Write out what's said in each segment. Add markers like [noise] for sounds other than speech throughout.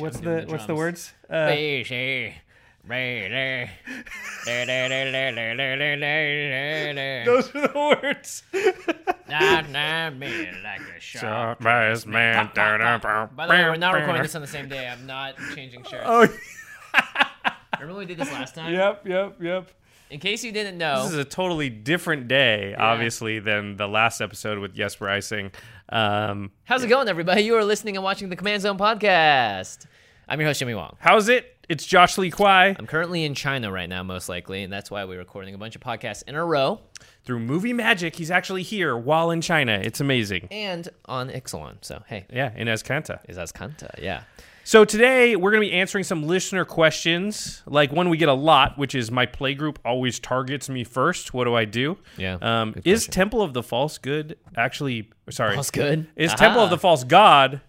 What's the what's the words? Uh, [laughs] those are the words. Surprise man. By the way, we're not recording this on the same day. I'm not changing shirts. Oh, [laughs] Remember we did this last time? yep, yep, yep. In case you didn't know, This is a totally different day, obviously, than the last episode with Jesper Ising. Um, how's it going, everybody? You are listening and watching the Command Zone podcast. I'm your host, Jimmy Wong. how's it? It's Josh Lee Kwai I'm currently in China right now, most likely, and that's why we're recording a bunch of podcasts in a row through movie magic. He's actually here while in China. It's amazing. and on Ixalan. So, hey, Yeah, in Escanta. is that Kanta? Yeah. So today we're going to be answering some listener questions, like one we get a lot, which is my playgroup always targets me first. What do I do? Yeah, Um, is question. Temple of the False Good actually? Sorry, False good? Is Aha. Temple of the False God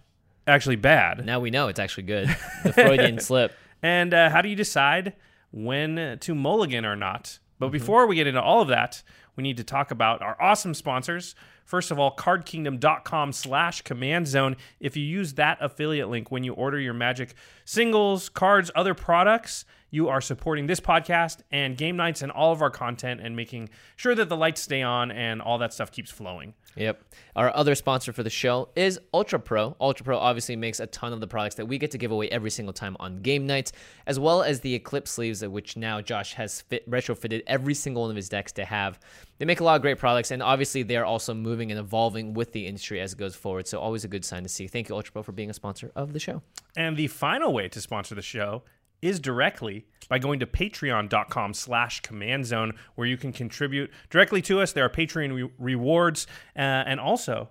actually bad? Now we know it's actually good. [laughs] The Freudian slip. And uh, how do you decide when to mulligan or not? Mm-hmm. But before we get into all of that, we need to talk about our awesome sponsors. First of all, cardkingdom.com slash command zone. If you use that affiliate link when you order your magic singles, cards, other products, you are supporting this podcast and game nights and all of our content and making sure that the lights stay on and all that stuff keeps flowing. Yep. Our other sponsor for the show is Ultra Pro. Ultra Pro obviously makes a ton of the products that we get to give away every single time on game nights, as well as the Eclipse sleeves, which now Josh has fit, retrofitted every single one of his decks to have. They make a lot of great products, and obviously they are also moving and evolving with the industry as it goes forward. So always a good sign to see. Thank you, Ultra Pro, for being a sponsor of the show. And the final way to sponsor the show is directly by going to patreon.com slash command zone where you can contribute directly to us there are patreon re- rewards uh, and also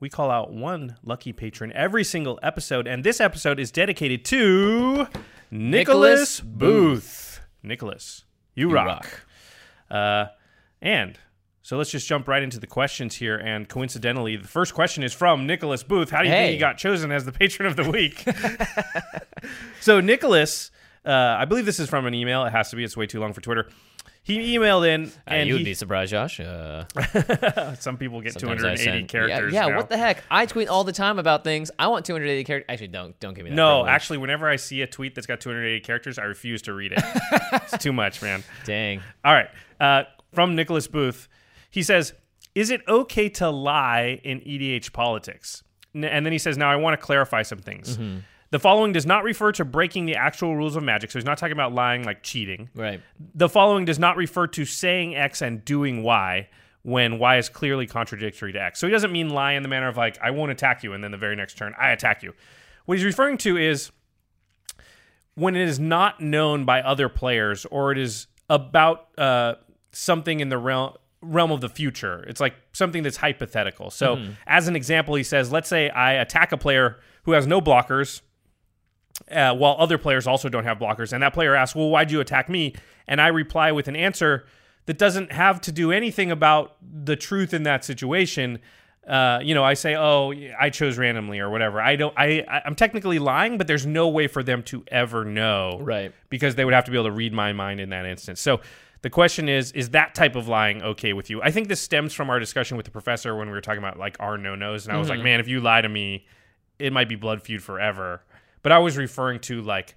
we call out one lucky patron every single episode and this episode is dedicated to nicholas Nicholas booth nicholas you, You rock, Uh, and so let's just jump right into the questions here. And coincidentally, the first question is from Nicholas Booth. How do you think Hey. he got chosen as the patron of the week? [laughs] so Nicholas, uh, I believe this is from an email. It has to be. It's way too long for Twitter. He emailed in, Uh, and you would he- be surprised, Josh. Uh, [laughs] some people get sometimes 280 send- characters. Yeah, yeah now. what the heck? I tweet all the time about things. I want 280 characters. Actually, don't don't give me that. No, privilege. actually, whenever I see a tweet that's got 280 characters, I refuse to read it. [laughs] it's too much, man. dang. All right. Uh, from Nicholas Booth, he says, "Is it okay to lie in EDH politics?" And then he says, "Now I want to clarify some things. Mm-hmm. The following does not refer to breaking the actual rules of magic. So he's not talking about lying like cheating. Right. The following does not refer to saying X and doing Y." When Y is clearly contradictory to X. So he doesn't mean lie in the manner of like, I won't attack you, and then the very next turn, I attack you. What he's referring to is when it is not known by other players or it is about uh, something in the realm realm of the future. It's like something that's hypothetical. So, as an example, he says, let's say I attack a player who has no blockers. Uh, while other players also don't have blockers, and that player asks, "Well, why'd you attack me?" And I reply with an answer that doesn't have to do anything about the truth in that situation. Uh, you know, I say, "Oh, I chose randomly" or whatever. I don't. I I- I'm technically lying, but there's no way for them to ever know, Right. Because they would have to be able to read my mind in that instance. So the question is: Is that type of lying okay with you? I think this stems from our discussion with the professor when we were talking about like our no nos, and I was like, "Man, if you lie to me, it might be blood feud forever." But I was referring to like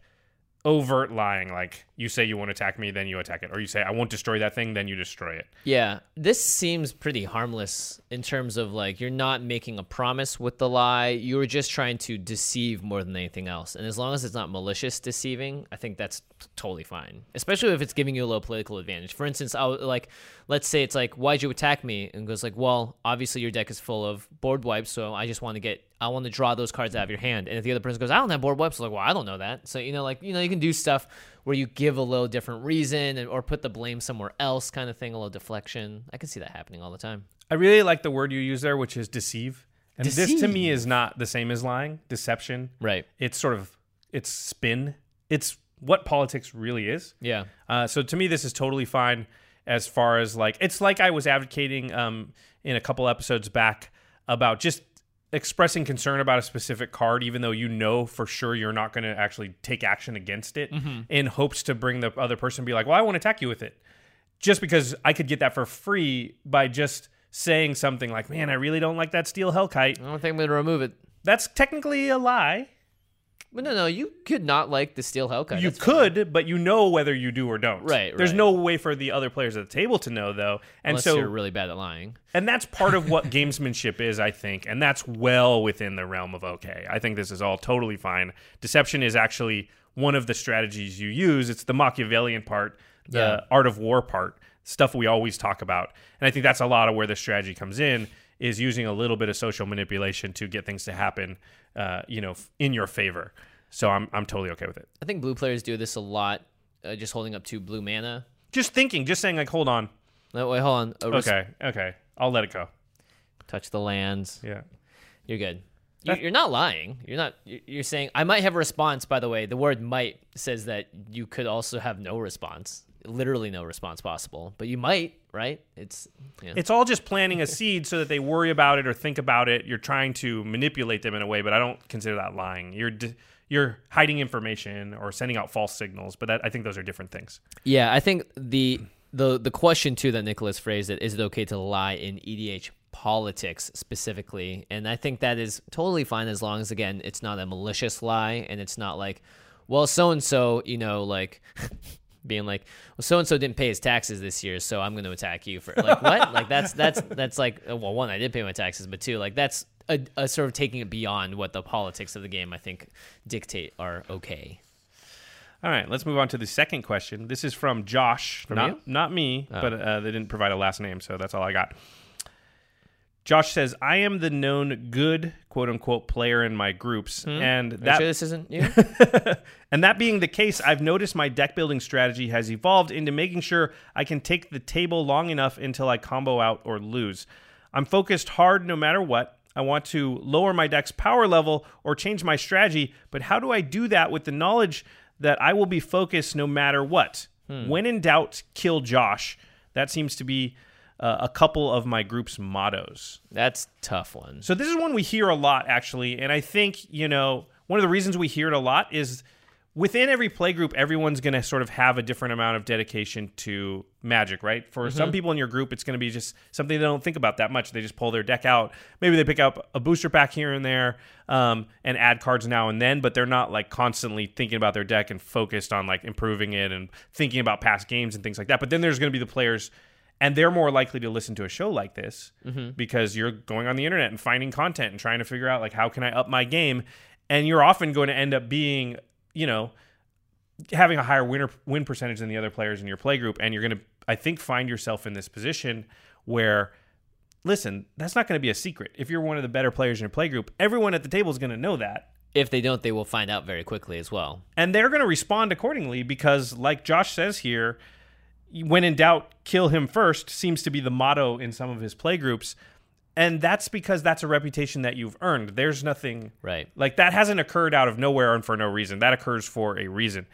overt lying, like you say you won't attack me, then you attack it, or you say I won't destroy that thing, then you destroy it. Yeah, this seems pretty harmless in terms of like you're not making a promise with the lie. You're just trying to deceive more than anything else. And as long as it's not malicious deceiving, I think that's t- totally fine. Especially if it's giving you a low political advantage. For instance, I like let's say it's like why'd you attack me? And goes like, well, obviously your deck is full of board wipes, so I just want to get I want to draw those cards out of your hand. And if the other person goes, I don't have board wipes, I'm like, well, I don't know that. So you know, like you know, you can do stuff where you give a little different reason and, or put the blame somewhere else, kind of thing, a little deflection. I can see that happening all the time. I really like the word you use there, which is deceive. And this to me is not the same as lying, deception. Right. It's sort of it's spin. It's what politics really is. Yeah. Uh, so to me, this is totally fine as far as like it's like I was advocating um, in a couple episodes back about just expressing concern about a specific card, even though you know for sure you're not going to actually take action against it, mm-hmm. in hopes to bring the other person be like, "Well, I want to attack you with it," just because I could get that for free by just saying something like, "Man, I really don't like that steel hellkite." I don't think I'm going to remove it. That's technically a lie. But no, no, you could not like the steel Hellkite. you That's fine. could, but you know whether you do or don't. Right, There's right. no way for the other players at the table to know, though. And Unless so, you're really bad at lying. and that's part of what [laughs] gamesmanship is, I think, and that's well within the realm of okay. I think this is all totally fine. Deception is actually one of the strategies you use. It's the Machiavellian part, the Yeah. art of war part, stuff we always talk about, and I think that's a lot of where the strategy comes in. Is using a little bit of social manipulation to get things to happen, uh, you know, in your favor. So I'm I'm totally okay with it. I think blue players do this a lot, uh, just holding up two blue mana. Just thinking, just saying, like, hold on. No, wait, hold on. Res- Okay, okay, I'll let it go. Touch the lands. Yeah. You're good. You, you're not lying. You're not. You're saying I might have a response. By the way, the word "might" says that you could also have no response. Literally no response possible, but you might, right? It's yeah. It's all just planting a seed so that they worry about it or think about it. You're trying to manipulate them in a way, but I don't consider that lying. You're d- you're hiding information or sending out false signals, but that, I think those are different things. Yeah, I think the the the question too that Nicholas phrased it is it okay to lie in EDH politics specifically, and I think that is totally fine as long as again it's not a malicious lie and it's not like, well, so and so, you know, like. [laughs] Being like, well, so and so didn't pay his taxes this year, so I'm going to attack you for like what? [laughs] like that's that's that's like uh, well, one, I did pay my taxes, but two, like that's a, a sort of taking it beyond what the politics of the game I think dictate are okay. All right, let's move on to the second question. This is from Josh, not you? not me, but uh, they didn't provide a last name, so that's all I got. Josh says, "I am the known good quote unquote player in my groups, hmm? and Are you that sure this isn't you? [laughs] and that being the case, I've noticed my deck building strategy has evolved into making sure I can take the table long enough until I combo out or lose. I'm focused hard no matter what. I want to lower my deck's power level or change my strategy, but how do I do that with the knowledge that I will be focused no matter what? Hmm. When in doubt, kill Josh. That seems to be uh, a couple of my group's mottos. That's a tough one. So this is one we hear a lot actually, and I think, you know, one of the reasons we hear it a lot is within every play group everyone's going to sort of have a different amount of dedication to magic, right? For some people in your group it's going to be just something they don't think about that much. They just pull their deck out. Maybe they pick up a booster pack here and there um, and add cards now and then, but they're not like constantly thinking about their deck and focused on like improving it and thinking about past games and things like that. But then there's going to be the players and they're more likely to listen to a show like this mm-hmm. because you're going on the internet and finding content and trying to figure out like how can I up my game? And you're often going to end up being you know having a higher winner win percentage than the other players in your play group. And you're going to I think find yourself in this position where listen that's not going to be a secret. If you're one of the better players in your play group everyone at the table is going to know that. If they don't, they will find out very quickly as well. and they're going to respond accordingly because like josh says here when in doubt kill him first seems to be the motto in some of his play groups and that's because that's a reputation that you've earned there's nothing Right. like that hasn't occurred out of nowhere and for no reason that occurs for a reason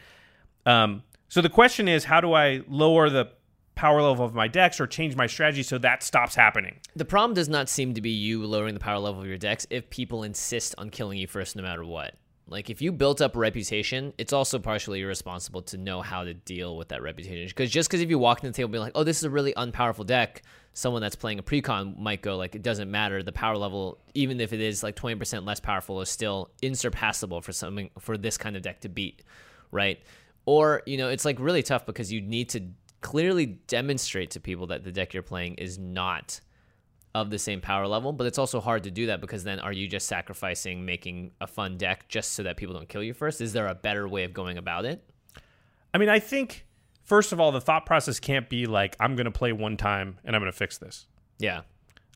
um, so the question is how do i lower the power level of my decks or change my strategy so that stops happening. The problem does not seem to be you lowering the power level of your decks if people insist on killing you first no matter what. Like if you built up a reputation, it's also partially irresponsible to know how to deal with that reputation. Because just because if you walk in the table being like, "Oh, this is a really unpowerful deck," someone that's playing a precon might go like, "It doesn't matter. The power level, even if it is like twenty percent less powerful, is still insurpassable for something for this kind of deck to beat." Right? Or you know, it's like really tough because you need to clearly demonstrate to people that the deck you're playing is not of the same power level, but it's also hard to do that because then are you just sacrificing making a fun deck just so that people don't kill you first? Is there a better way of going about it? I mean, I think first of all, the thought process can't be like I'm going to play one time and I'm going to fix this. Yeah.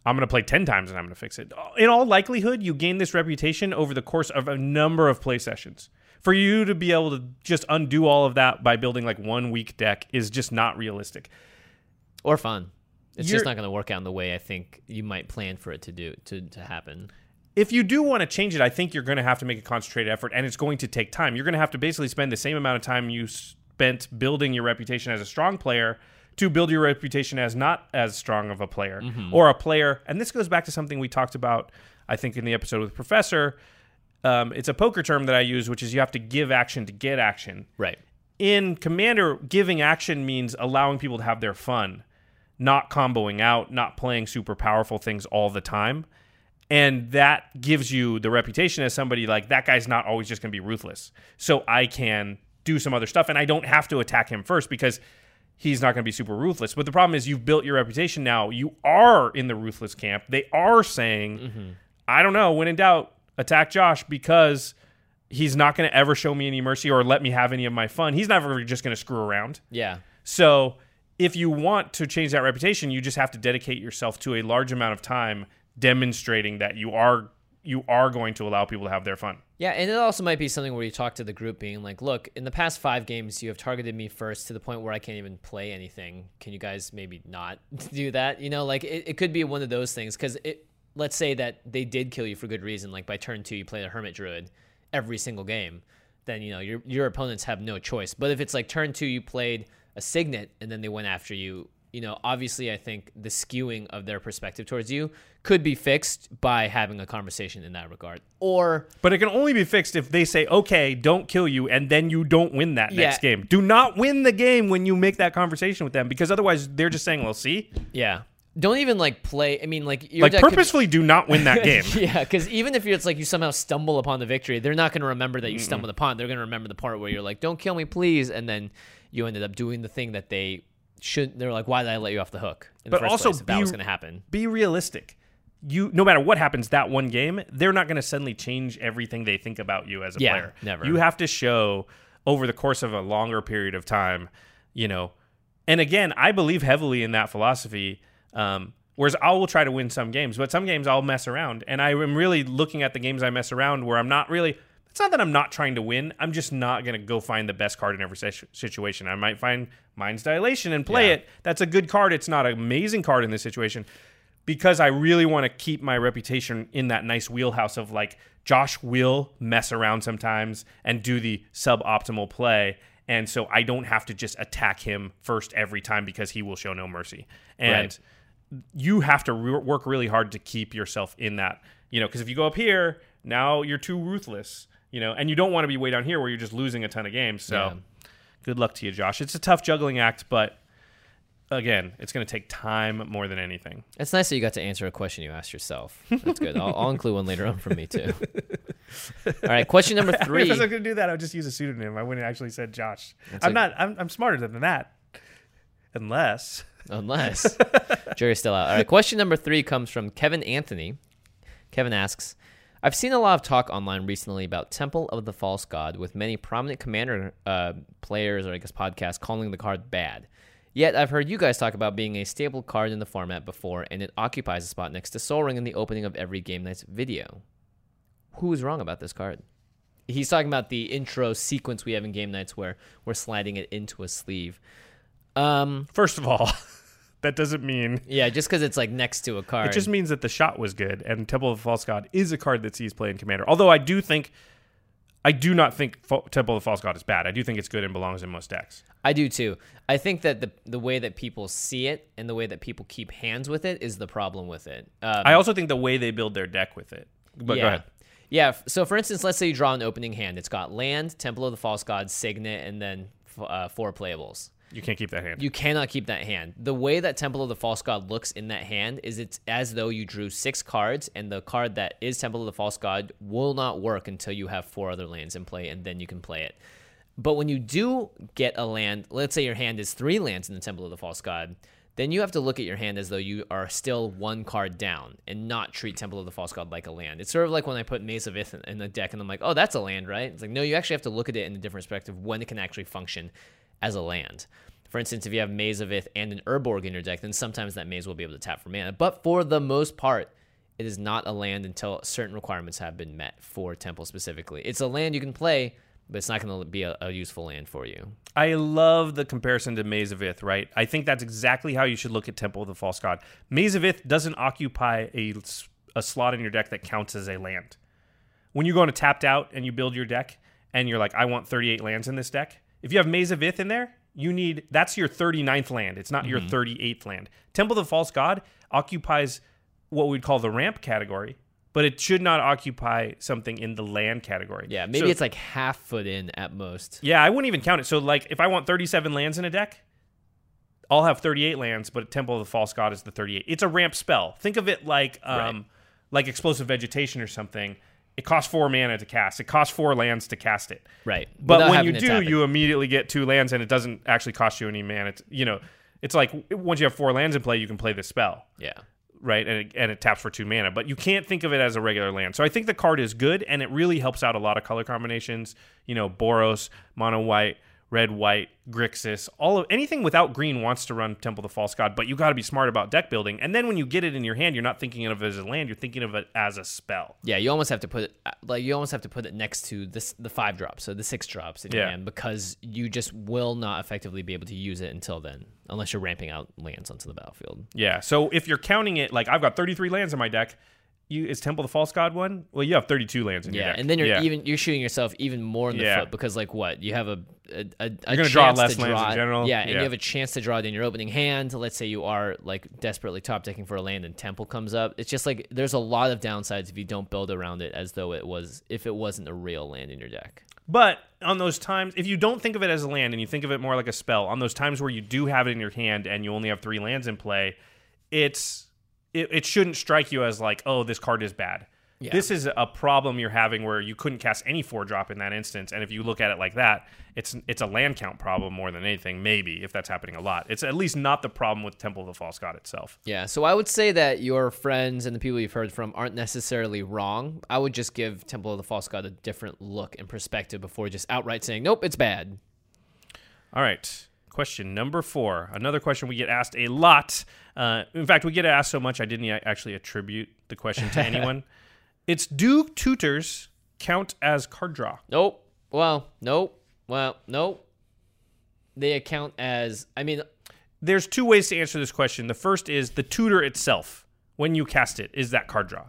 I'm going to play 10 times and I'm going to fix it. In all likelihood, you gain this reputation over the course of a number of play sessions. For you to be able to just undo all of that by building like one weak deck is just not realistic. Or fun. It's just not going to work out in the way I think you might plan for it to do to, to happen. if you do want to change it, I think you're going to have to make a concentrated effort, and it's going to take time. You're going to have to basically spend the same amount of time you spent building your reputation as a strong player to build your reputation as not as strong of a player or a player. And this goes back to something we talked about, I think, in the episode with Professor. Um, it's a poker term that I use, which is you have to give action to get action. Right. In Commander, giving action means allowing people to have their fun, not comboing out, not playing super powerful things all the time. And that gives you the reputation as somebody like that guy's not always just going to be ruthless. So I can do some other stuff and I don't have to attack him first because he's not going to be super ruthless. But the problem is you've built your reputation now. You are in the ruthless camp. They are saying, I don't know, when in doubt, attack Josh because he's not going to ever show me any mercy or let me have any of my fun. He's never just going to screw around. Yeah. So if you want to change that reputation, you just have to dedicate yourself to a large amount of time demonstrating that you are you are going to allow people to have their fun. Yeah, and it also might be something where you talk to the group being like, look, in the past five games, you have targeted me first to the point where I can't even play anything. Can you guys maybe not [laughs] do that? You know, like it, it could be one of those things because it, let's say that they did kill you for good reason. Like by turn two, you play the Hermit Druid every single game. Then, you know, your, your opponents have no choice. But if it's like turn two, you played a Signet and then they went after you, you know, obviously I think the skewing of their perspective towards you could be fixed by having a conversation in that regard. Or But it can only be fixed if they say, "Okay, don't kill you," and then you don't win that next game. Do not win the game when you make that conversation with them, because otherwise they're just saying, "Well, see, Yeah. Don't even like play. I mean, like like deck could- purposefully do not win that [laughs] game." yeah, because even if it's like you somehow stumble upon the victory, they're not going to remember that you stumbled upon. They're going to remember the part where you're like, "Don't kill me, please," and then you ended up doing the thing that they shouldn't. They're like, "Why did I let you off the hook?" In But the first also place, if that be- was going to happen. be realistic. You no matter what happens that one game, they're not going to suddenly change everything they think about you as a Yeah, player. never. You have to show over the course of a longer period of time, you know. And again, I believe heavily in that philosophy. Um, whereas I will try to win some games, but some games I'll mess around, and I am really looking at the games I mess around where I'm not really. It's not that I'm not trying to win. I'm just not going to go find the best card in every situation. I might find Mind's Dilation and play Yeah. it. That's a good card. It's not an amazing card in this situation because I really want to keep my reputation in that nice wheelhouse of like Josh will mess around sometimes and do the suboptimal play. And so I don't have to just attack him first every time because he will show no mercy. And Right. you have to re- work really hard to keep yourself in that, you know, because if you go up here, now you're too ruthless, you know, and you don't want to be way down here where you're just losing a ton of games. So Yeah. good luck to you, Josh. It's a tough juggling act, but again, it's going to take time more than anything. It's nice that you got to answer a question you asked yourself. That's good. I'll, I'll include one later on from me too. [laughs] All right, question number [laughs] if three. I was going to do that, I would just use a pseudonym. I wouldn't actually said Josh. I'm not. I'm, I'm smarter than that. Unless Unless [laughs] Jerry's still out. All right. Question number three comes from Kevin Anthony. Kevin asks I've seen a lot of talk online recently about Temple of the False God, with many prominent commander uh, players or I guess podcasts calling the card bad. Yet I've heard you guys talk about being a stable card in the format before, and it occupies a spot next to Sol Ring in the opening of every Game Night's video. Who is wrong about this card? He's talking about the intro sequence we have in Game Nights where we're sliding it into a sleeve. Um, first of all, [laughs] that doesn't mean. yeah, just because it's like next to a card. It just means that the shot was good, and Temple of the False God is a card that sees play in Commander. Although I do think I do not think Fo- Temple of the False God is bad. I do think it's good and belongs in most decks. I do too. I think that the the way that people see it and the way that people keep hands with it is the problem with it. Um, I also think the way they build their deck with it. But yeah. go ahead. Yeah. So, for instance, let's say you draw an opening hand. It's got land, Temple of the False God, Signet, and then uh, four playables. You can't keep that hand. You cannot keep that hand. The way that Temple of the False God looks in that hand is it's as though you drew six cards, and the card that is Temple of the False God will not work until you have four other lands in play, and then you can play it. But when you do get a land, let's say your hand is three lands in the Temple of the False God, then you have to look at your hand as though you are still one card down and not treat Temple of the False God like a land. It's sort of like when I put Maze of Ith in the deck and I'm like, oh, that's a land, right? It's like, no, you actually have to look at it in a different perspective when it can actually function as a land. For instance, if you have Maze of Ith and an Urborg in your deck, then sometimes that maze will be able to tap for mana. But for the most part, it is not a land until certain requirements have been met for Temple specifically. It's a land you can play, but it's not going to be a, a useful land for you. I love the comparison to Maze of Ith, right? I think that's exactly how you should look at Temple of the False God. Maze of Ith doesn't occupy a, a slot in your deck that counts as a land. When you go into tapped out and you build your deck and you're like, I want 38 lands in this deck, if you have Maze of Ith in there, you need that's your 39th land. It's not your 38th land. Temple of the False God occupies what we'd call the ramp category, but it should not occupy something in the land category. Yeah, maybe So- it's like half foot in at most. yeah, I wouldn't even count it. So, like, if I want 37 lands in a deck, I'll have 38 lands, but Temple of the False God is the 38. It's a ramp spell. Think of it like, um, Right. like explosive vegetation or something. It costs four mana to cast. It costs four lands to cast it. Right. But Without when you do, it. you immediately get two lands, and it doesn't actually cost you any mana. It's, you know, it's like once you have four lands in play, you can play this spell Yeah. right? And it, and it taps for two mana, but you can't think of it as a regular land. So I think the card is good, and it really helps out a lot of color combinations. You know, Boros, mono white, red white, Grixis, all of anything without green wants to run Temple of the False God, but you got to be smart about deck building. And then when you get it in your hand, you're not thinking of it as a land; you're thinking of it as a spell. Yeah, you almost have to put it like you almost have to put it next to this the five drops, so the six drops in your Yeah. hand, because you just will not effectively be able to use it until then, unless you're ramping out lands onto the battlefield. Yeah. So if you're counting it, like I've got 33 lands in my deck. You is Temple the False God one? Well, you have 32 lands in your hand. Yeah, deck. and then you're Yeah. even you're shooting yourself even more in the Yeah. foot because like what you have a a, a, a draw chance less to lands in general. Yeah, and Yeah. you have a chance to draw it in your opening hand. Let's say you are like desperately top decking for a land and Temple comes up. It's just like there's a lot of downsides if you don't build around it as though it was if it wasn't a real land in your deck. But on those times, if you don't think of it as a land and you think of it more like a spell, on those times where you do have it in your hand and you only have three lands in play, it's it, it shouldn't strike you as like, oh, this card is bad. Yeah. This is a problem you're having where you couldn't cast any four drop in that instance, and if you look at it like that, it's it's a land count problem more than anything. Maybe if that's happening a lot, it's at least not the problem with Temple of the False God itself. Yeah, so I would say that your friends and the people you've heard from aren't necessarily wrong. I would just give Temple of the False God a different look and perspective before just outright saying, nope, it's bad. All right. Question number four. Another question we get asked a lot. Uh, in fact, we get asked so much I didn't actually attribute the question to [laughs] anyone. It's do tutors count as card draw? Nope. Well, nope. Well, nope. They account as, I mean, There's two ways to answer this question. The first is the tutor itself. When you cast it, is that card draw?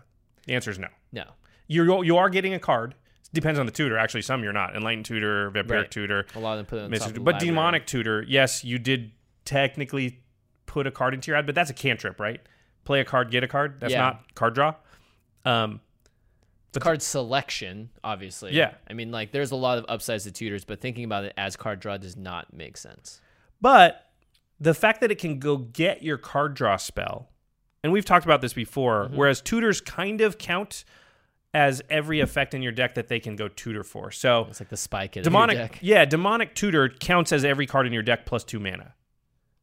The answer is no. no. You're you are getting a card. Depends on the tutor. Actually, some you're not. Enlightened tutor, vampiric Right. tutor, A lot of them put it on Mystic top of the but library. demonic tutor. Yes, you did technically put a card into your hand, but that's a cantrip, right? Play a card, get a card. That's Yeah. not card draw. Um, card selection, obviously. Yeah. I mean, like, there's a lot of upsides to tutors, but thinking about it as card draw does not make sense. But the fact that it can go get your card draw spell, and we've talked about this before, Mm-hmm. whereas tutors kind of count as every effect in your deck that they can go tutor for. So It's like the spike kit demonic, of your deck. yeah, demonic tutor counts as every card in your deck plus two mana,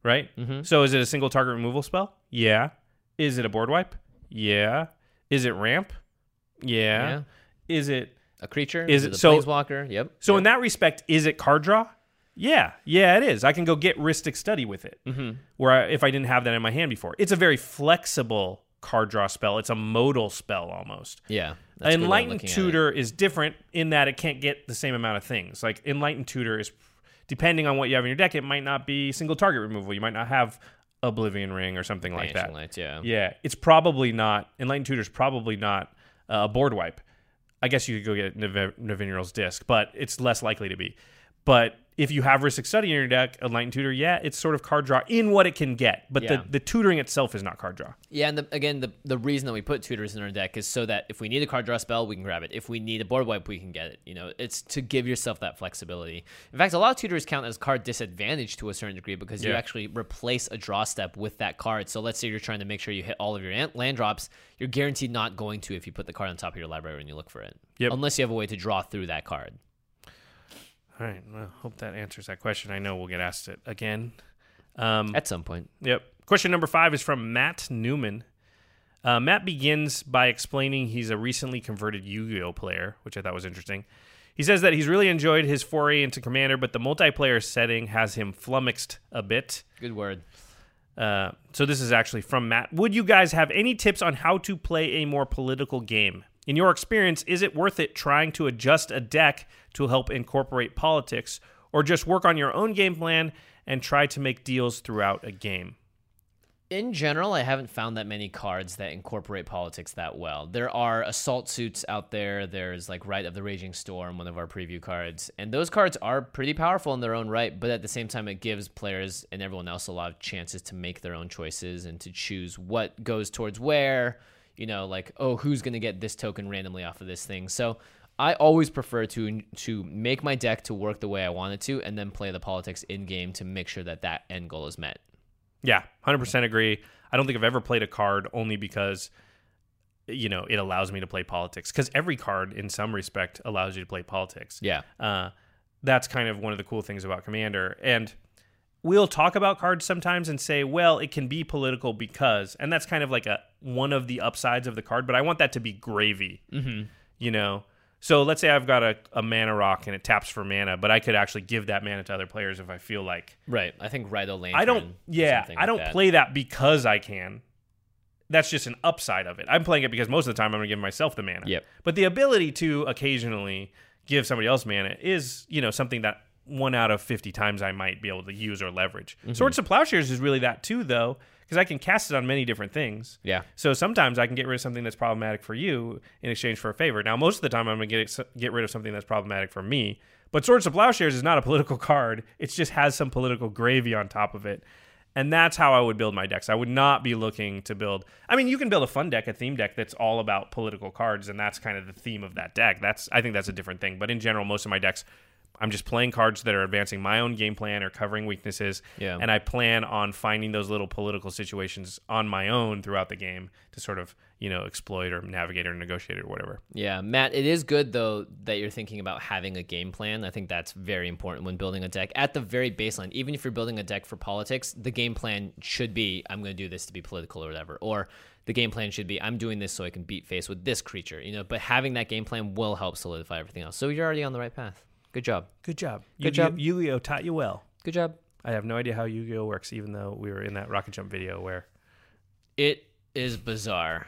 right? Mm-hmm. So is it a single target removal spell? Yeah. Is it a board wipe? Yeah. Is it ramp? Yeah. Yeah. Is it A creature? Is Is, it- it a so- planeswalker? Yep. so yep. in that respect, is it card draw? Yeah, yeah, it is. I can go get Rhystic Study with it. Mhm. Where I, if I didn't have that in my hand before, it's a very flexible card draw spell. It's a modal spell almost. Yeah. that's a good way of Enlightened looking at it. Tutor is different in that it can't get the same amount of things. Like Enlightened Tutor is, depending on what you have in your deck, it might not be single target removal. You might not have Oblivion Ring or something like Vanishing that. Lights, yeah. Yeah, it's probably not Enlightened Tutor is probably not uh, a board wipe. I guess you could go get Nav- disc, but it's less likely to be. But if you have Rhystic Study in your deck, Enlightened Tutor, yeah, it's sort of card draw in what it can get. But Yeah. the, the tutoring itself is not card draw. Yeah, and the, again, the the reason that we put tutors in our deck is so that if we need a card draw spell, we can grab it. If we need a board wipe, we can get it. You know, it's to give yourself that flexibility. In fact, a lot of tutors count as card disadvantage to a certain degree because you actually replace a draw step with that card. So let's say you're trying to make sure you hit all of your land drops, you're guaranteed not going to if you put the card on top of your library when you look for it. Yep. Unless you have a way to draw through that card. All right. Well, hope that answers that question. I know we'll get asked it again. Um, At some point. Yep. Question number five is from Matt Newman. Uh, Matt begins by explaining he's a recently converted Yu Gi Oh player, which I thought was interesting. He says that he's really enjoyed his foray into Commander, but the multiplayer setting has him flummoxed a bit. Good word. Uh, so this is actually from Matt. Would you guys have any tips on how to play a more political game? In your experience, is it worth it trying to adjust a deck to help incorporate politics, or just work on your own game plan and try to make deals throughout a game? in general, I haven't found that many cards that incorporate politics that well. There are assault suits out there. There's like Rite of the Raging Storm, one of our preview cards. And those cards are pretty powerful in their own right, but at the same time, it gives players and everyone else a lot of chances to make their own choices and to choose what goes towards where, you know, like, oh, who's going to get this token randomly off of this thing. So I always prefer to to make my deck to work the way I want it to and then play the politics in game to make sure that that end goal is met. Yeah, hundred percent agree. I don't think I've ever played a card only because you know it allows me to play politics. Because every card, in some respect, allows you to play politics. Yeah. Uh, that's kind of one of the cool things about Commander. And we'll talk about cards sometimes and say, well, it can be political because, and that's kind of like a one of the upsides of the card. But I want that to be gravy. Mm-hmm. You know. So let's say I've got a, a mana rock and it taps for mana, but I could actually give that mana to other players if I feel like Right. I think Rido Lantern. I don't. Yeah, I like don't that. play that because I can. That's just an upside of it. I'm playing it because most of the time I'm going to give myself the mana. Yep. But the ability to occasionally give somebody else mana is, you know, something that one out of 50 times I might be able to use or leverage. Mm-hmm. Swords of Plowshares is really that too, though, because I can cast it on many different things. Yeah. So sometimes I can get rid of something that's problematic for you in exchange for a favor. Now, most of the time, I'm going to get get rid of something that's problematic for me. But Swords of Plowshares is not a political [laughs] card. It just has some political gravy on top of it. And that's how I would build my decks. I would not be looking to build. I mean, you can build a fun deck, a theme deck that's all about political cards, and that's kind of the theme of that deck. That's I think that's a different thing. But in general, most of my decks, I'm just playing cards that are advancing my own game plan or covering weaknesses. Yeah. And I plan on finding those little political situations on my own throughout the game to sort of, you know, exploit or navigate or negotiate or whatever. Yeah, Matt, it is good though that you're thinking about having a game plan. I think that's very important when building a deck. At the very baseline, even if you're building a deck for politics, the game plan should be I'm going to do this to be political or whatever. Or the game plan should be I'm doing this so I can beat face with this creature, you know, but having that game plan will help solidify everything else. So you're already on the right path. Good job. Good job. Good job. Yu-Gi-Oh taught you well. Good job. I have no idea how Yu-Gi-Oh works, even though we were in that rocket jump video where It is bizarre.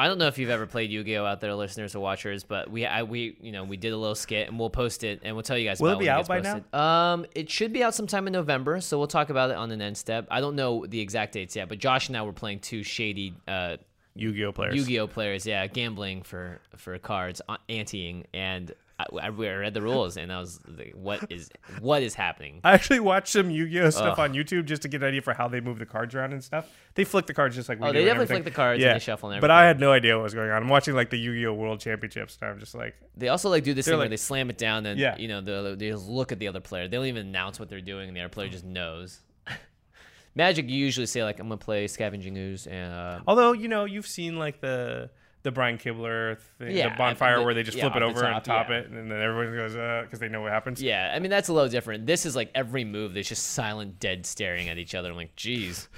I don't know if you've ever played Yu-Gi-Oh out there, listeners or watchers, but we, I, we, you know, we did a little skit and we'll post it and we'll tell you guys. Will it be when out gets by now? posted. Um, it should be out sometime in November, so we'll talk about it on an end step. I don't know the exact dates yet, but Josh and I were playing two shady uh, Yu-Gi-Oh players. Yu-Gi-Oh players, yeah, gambling for for cards, uh, anteing, and I, I read the rules and I was like, "What is what is happening?" I actually watched some Yu-Gi-Oh stuff Ugh. on YouTube just to get an idea for how they move the cards around and stuff. They flick the cards just like we Oh, do they and definitely everything. flick the cards and they shuffle and But I had no idea what was going on. I'm watching like the Yu-Gi-Oh World Championships, and I'm just like, They also like do this thing where they slam it down and Yeah. you know they they just look at the other player. They don't even announce what they're doing, and the other player just knows. [laughs] Magic, you usually say like I'm gonna play Scavenging Ooze, and uh, although you know you've seen like the the Brian Kibler thing, Yeah, the bonfire the- where they just yeah, flip it over and top, top yeah. it, and then everyone goes uh because they know what happens. yeah, I mean that's a little different. This is like every move. There's just silent, dead staring at each other. I'm like, geez,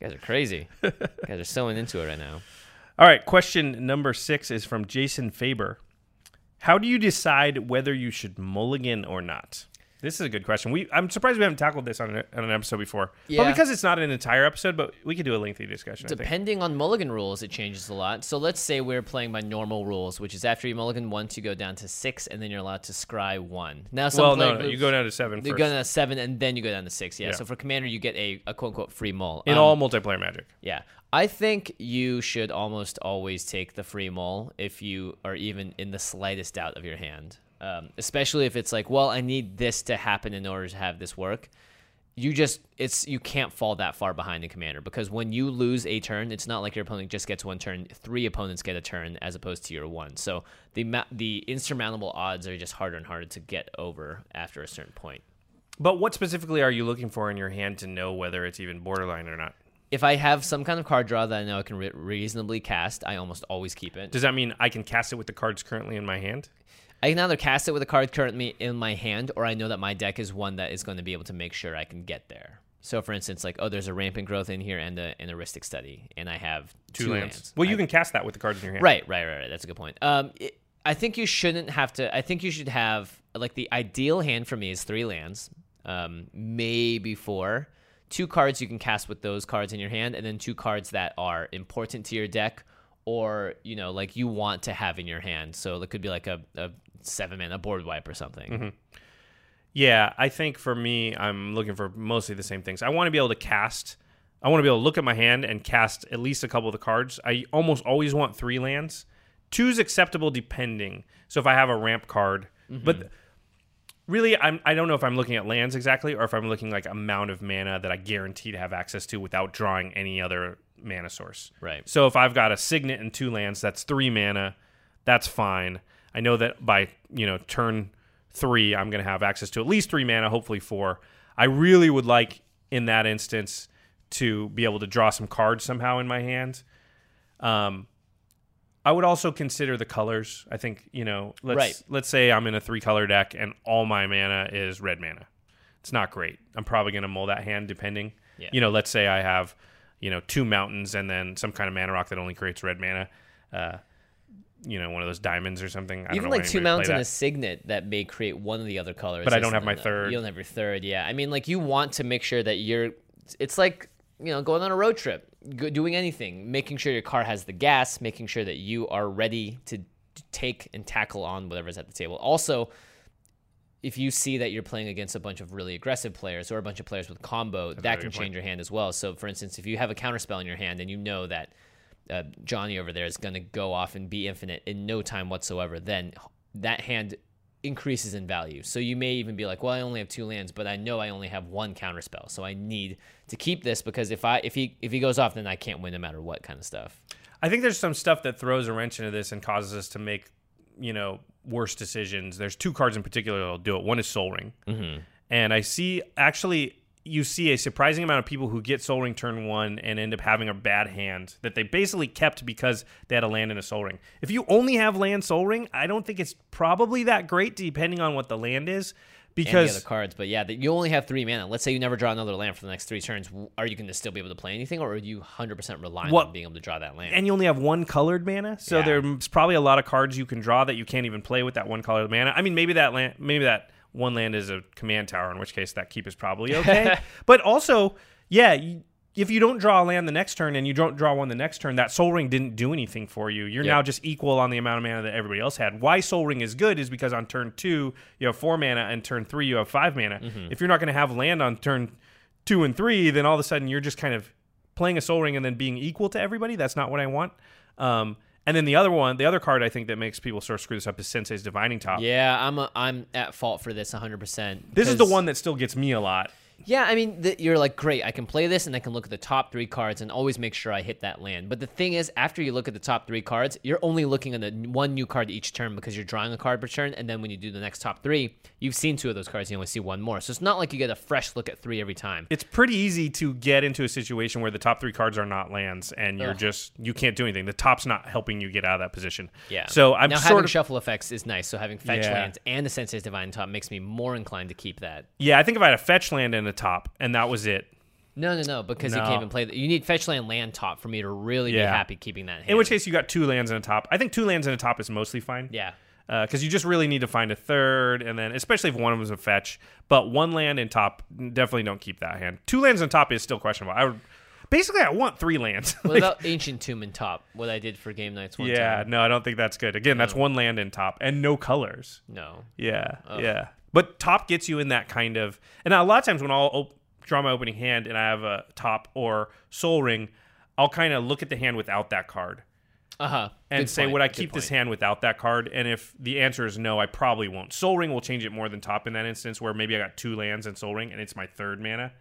you guys are crazy. [laughs] you guys are so into it right now. All right, question number six is from Jason Faber. How do you decide whether you should mulligan or not? This is a good question. We I'm surprised we haven't tackled this on, a, on an episode before. Yeah. But because it's not an entire episode, but we could do a lengthy discussion. I think. Depending on mulligan rules, it changes a lot. So let's say we're playing by normal rules, which is after you mulligan once, you go down to six, and then you're allowed to scry one. Now, some Well, no, no, you go down to seven You first. go down to seven, and then you go down to six. Yeah. Yeah. So for commander, you get a, a quote unquote free mull. in Um, all multiplayer magic. Yeah. I think you should almost always take the free mull if you are even in the slightest doubt of your hand. Um, especially if it's like, well, I need this to happen in order to have this work. You just it's you can't fall that far behind the commander because when you lose a turn, it's not like your opponent just gets one turn. Three opponents get a turn as opposed to your one. So the the insurmountable odds are just harder and harder to get over after a certain point. But what specifically are you looking for in your hand to know whether it's even borderline or not? If I have some kind of card draw that I know I can re- reasonably cast, I almost always keep it. Does that mean I can cast it with the cards currently in my hand? I can either cast it with a card currently in my hand, or I know that my deck is one that is going to be able to make sure I can get there. So, for instance, like, oh, there's a rampant growth in here and a, an Rhystic Study, and I have two, Two lands. lands. Well, you I- can cast that with the cards in your hand. Right, right, right, right. That's a good point. Um, it, I think you shouldn't have to. I think you should have like the ideal hand for me is three lands, um, maybe four. Two cards you can cast with those cards in your hand, and then two cards that are important to your deck, or you know, like you want to have in your hand. So it could be like a, a seven mana board wipe or something. Mm-hmm. Yeah, I think for me, I'm looking for mostly the same things. I want to be able to cast. I want to be able to look at my hand and cast at least a couple of the cards. I almost always want three lands. Two's acceptable depending. So if I have a ramp card, but really, I'm I don't know if I'm looking at lands exactly or if I'm looking like amount of mana that I guarantee to have access to without drawing any other mana source. Right. So if I've got a signet and two lands, that's three mana. That's fine. I know that by you know turn three, I'm going to have access to at least three mana, hopefully four. I really would like in that instance to be able to draw some cards somehow in my hand. Um, I would also consider the colors. I think you know, let's Right. let's say I'm in a three color deck and all my mana is red mana. It's not great. I'm probably going to mull that hand depending. Yeah. You know, let's say I have you know two mountains and then some kind of mana rock that only creates red mana. Uh, you know, one of those diamonds or something. I don't Even like two mounts and a signet that may create one of the other colors. But I don't have my third. You don't have your third. Yeah, I mean, like you want to make sure that you're. It's like you know going on a road trip, doing anything, making sure your car has the gas, making sure that you are ready to take and tackle on whatever's at the table. Also, if you see that you're playing against a bunch of really aggressive players or a bunch of players with combo, that can good point. change your hand as well. So, for instance, if you have a counterspell in your hand and you know that uh, Johnny over there is going to go off and be infinite in no time whatsoever, then that hand increases in value. So you may even be like, well, I only have two lands, but I know I only have one counterspell, so I need to keep this because if I if he if he goes off, then I can't win no matter what kind of stuff. I think there's some stuff that throws a wrench into this and causes us to make, you know, worse decisions. There's two cards in particular that'll do it. One is Sol Ring, mm-hmm. and I see actually you see a surprising amount of people who get Sol Ring turn one and end up having a bad hand that they basically kept because they had a land and a Sol Ring. If you only have land Sol Ring, I don't think it's probably that great, depending on what the land is, the because other cards, but yeah, that you only have three mana. Let's say you never draw another land for the next three turns. Are you going to still be able to play anything, or are you 100% relying What- on being able to draw that land? and you only have one colored mana, so Yeah. there's probably a lot of cards you can draw that you can't even play with that one colored mana. I mean, maybe that land, maybe that one land is a command tower, in which case that keep is probably okay. [laughs] but also, yeah, you, if you don't draw a land the next turn and you don't draw one the next turn, that Sol Ring didn't do anything for you. You're Yep. now just equal on the amount of mana that everybody else had. Why Sol Ring is good is because on turn two you have four mana, and turn three you have five mana. Mm-hmm. If you're not going to have land on turn two and three, then all of a sudden you're just kind of playing a sol ring and then being equal to everybody. That's not what I want. Um, and then the other one, the other card I think that makes people sort of screw this up is Sensei's Divining Top. yeah, I'm a, I'm at fault for this 100%. This is the one that still gets me a lot. Yeah, I mean, the, you're like, great, I can play this and I can look at the top three cards and always make sure I hit that land. But the thing is, after you look at the top three cards, you're only looking at the one new card each turn because you're drawing a card per turn. And then when you do the next top three, you've seen two of those cards, you only see one more. So it's not like you get a fresh look at three every time. It's pretty easy to get into a situation where the top three cards are not lands and you're Ugh. just you can't do anything. The top's not helping you get out of that position. Yeah. So I'm now sort having of shuffle effects is nice. So having fetch Yeah. lands and the Sensei's Divine Top makes me more inclined to keep that. yeah. I think if I had a fetch land and a top and that was it. No, no, no, because you can't even play. The, you need fetch land, land top for me to really be happy keeping that. Hand. In which case you got two lands and a top. I think two lands and a top is mostly fine. yeah, uh, because you just really need to find a third, and then especially if one of them is a fetch. But one land and top, definitely don't keep that hand. Two lands and top is still questionable. I would basically I want three lands. What [laughs] Like, about Ancient Tomb and top? What I did for game nights one yeah, time. no, I don't think that's good. Again, that's one land and top and no colors. No. Yeah, yeah. But top gets you in that kind of, and a lot of times when I'll op- draw my opening hand and I have a top or sol ring, I'll kind of look at the hand without that card Uh huh. and say, would I keep this hand without that card? And if the answer is no, I probably won't. Sol Ring will change it more than top in that instance, where maybe I got two lands and Sol Ring, and it's my third mana.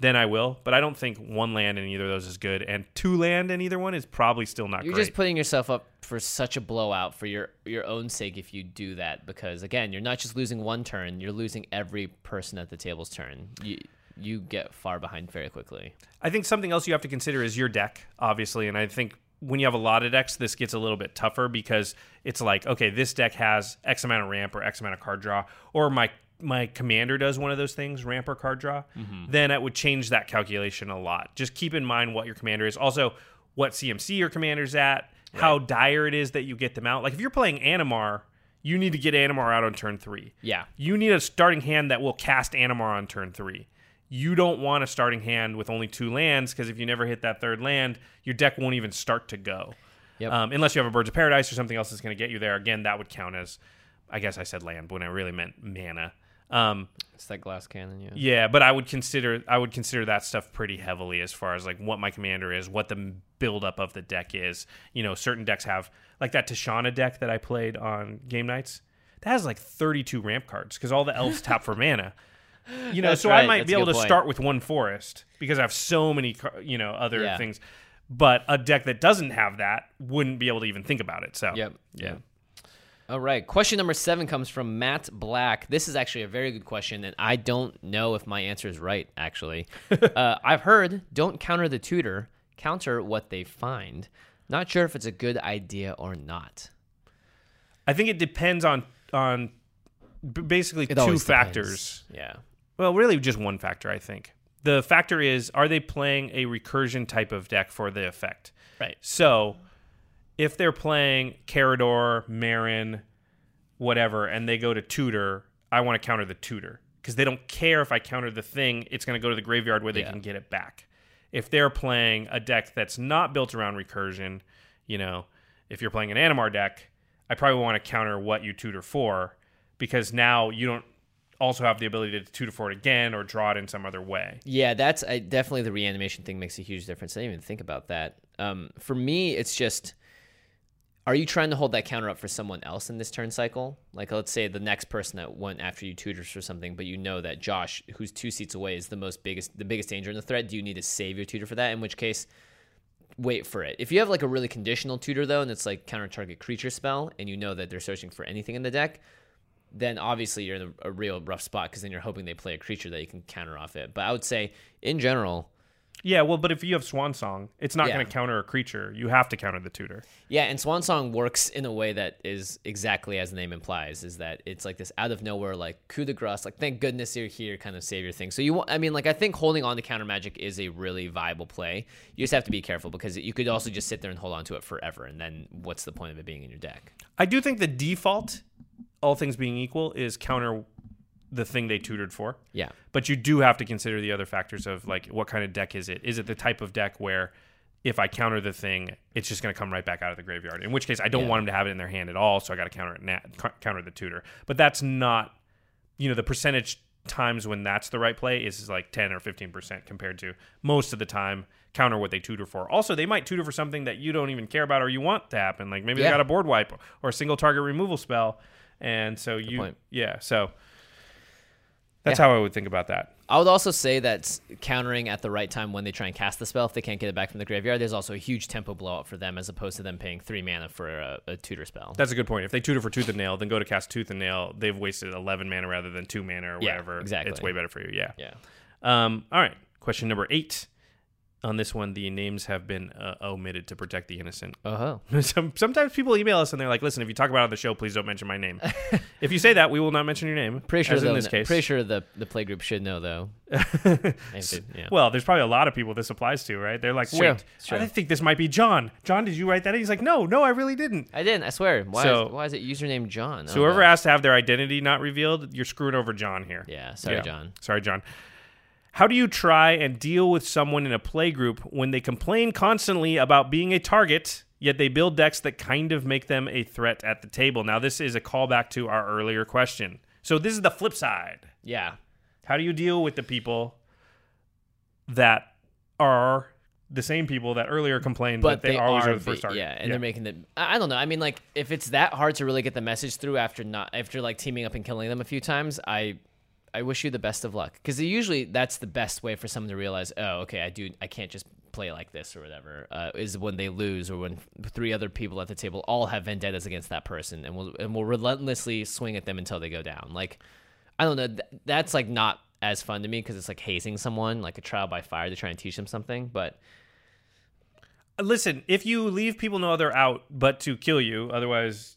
Then I will, but I don't think one land in either of those is good, and two land in either one is probably still not You're great. just putting yourself up for such a blowout for your your own sake if you do that because again, you're not just losing one turn, you're losing every person at the table's turn. You you get far behind very quickly. I think something else you have to consider is your deck, obviously, and I think when you have a lot of decks, this gets a little bit tougher because it's like, okay, this deck has X amount of ramp or X amount of card draw, or my my commander does one of those things, ramp or card draw, then it would change that calculation a lot. Just keep in mind what your commander is. Also, what CMC your commander's at, how dire it is that you get them out. Like if you're playing Animar, you need to get Animar out on turn three. Yeah. You need a starting hand that will cast Animar on turn three. You don't want a starting hand with only two lands because if you never hit that third land, your deck won't even start to go. Yep. Um, unless you have a Birds of Paradise or something else that's going to get you there. Again, that would count as, I guess I said land when I really meant mana. Um, It's that glass cannon, yeah. yeah, but I would consider I would consider that stuff pretty heavily as far as like what my commander is, what the buildup of the deck is. You know, certain decks have like that Tashana deck that I played on game nights. That has like 32 ramp cards because all the elves tap for mana. You know, That's so I might That's be able to point. start with one forest because I have so many, you know, other Yeah. things. But a deck that doesn't have that wouldn't be able to even think about it. So Yep. yeah. All right. Question number seven comes from Matt Black. This is actually a very good question, and I don't know if my answer is right, actually. [laughs] uh, I've heard don't counter the tutor, counter what they find. Not sure if it's a good idea or not. I think it depends on on basically It two factors. Yeah. Well, really, just one factor, I think. The factor is are they playing a recursion type of deck for the effect? Right. So, if they're playing Karador, Meren, whatever, and they go to tutor, I want to counter the tutor because they don't care if I counter the thing, it's going to go to the graveyard where they Yeah. can get it back. If they're playing a deck that's not built around recursion, you know, if you're playing an Animar deck, I probably want to counter what you tutor for because now you don't also have the ability to tutor for it again or draw it in some other way. Yeah, that's I, definitely the reanimation thing makes a huge difference. I didn't even think about that. Um, for me, it's just are you trying to hold that counter up for someone else in this turn cycle? Like, let's say the next person that went after you tutors for something, but you know that Josh, who's two seats away, is the most biggest, the biggest danger in the threat. Do you need to save your tutor for that? In which case, wait for it. If you have like a really conditional tutor though, and it's like counter target creature spell, and you know that they're searching for anything in the deck, then obviously you're in a, a real rough spot because then you're hoping they play a creature that you can counter off it. But I would say, in general, Yeah, well, but if you have Swan Song, it's not Yeah. going to counter a creature. You have to counter the tutor. yeah, and Swan Song works in a way that is exactly as the name implies, is that it's like this out of nowhere, like coup de grace, like thank goodness you're here kind of savior thing. So you, I mean, like I think holding on to counter magic is a really viable play. You just have to be careful because you could also just sit there and hold on to it forever, and then what's the point of it being in your deck? I do think the default, all things being equal, is counter the thing they tutored for. Yeah. But you do have to consider the other factors of like what kind of deck is it? Is it the type of deck where if I counter the thing, it's just going to come right back out of the graveyard? In which case, I don't Yeah. want them to have it in their hand at all, so I got to counter it. Na- counter the tutor. But that's not, you know, the percentage times when that's the right play is like 10 or 15% compared to most of the time counter what they tutor for. Also, they might tutor for something that you don't even care about or you want to happen. Like maybe Yeah. they got a board wipe or a single target removal spell. And so you, point. yeah, so that's Yeah. how I would think about that. I would also say that countering at the right time when they try and cast the spell, if they can't get it back from the graveyard, there's also a huge tempo blowout for them as opposed to them paying three mana for a, a tutor spell. That's a good point. If they tutor for Tooth and Nail, then go to cast Tooth and Nail. They've wasted 11 mana rather than 2 mana or Yeah, whatever. exactly. It's way better for you. Yeah. yeah. Um, all right. Question number eight. On this one, the names have been uh, omitted to protect the innocent. Oh, [laughs] Some, sometimes people email us and they're like, listen, if you talk about it on the show, please don't mention my name. [laughs] if you say that, we will not mention your name. pretty sure as in this case. Pretty sure the the play group should know though. [laughs] Yeah. Well, there's probably a lot of people this applies to, right? They're like, wait, true. I think this might be John. John, did you write that? He's like, no, no, I really didn't. I didn't. I swear. Why? So- is, why is it username John? So Oh, whoever God. asked to have their identity not revealed, you're screwing over John here. Yeah. Sorry, Yeah. John. Sorry, John. How do you try and deal with someone in a play group when they complain constantly about being a target, yet they build decks that kind of make them a threat at the table? Now, this is a callback to our earlier question. So, this is the flip side. Yeah. How do you deal with the people that are the same people that earlier complained but that they, always are the first target. Yeah, and they're making the. I I don't know. I mean, like if it's that hard to really get the message through after not after like teaming up and killing them a few times, I. I wish you the best of luck because usually that's the best way for someone to realize, oh, okay, I do, I can't just play like this or whatever. Uh, is when they lose or when three other people at the table all have vendettas against that person and will and will relentlessly swing at them until they go down. Like, I don't know, th- that's like not as fun to me because it's like hazing someone, like a trial by fire to try and teach them something. But Listen, if you leave people know they're out, but to kill you, otherwise,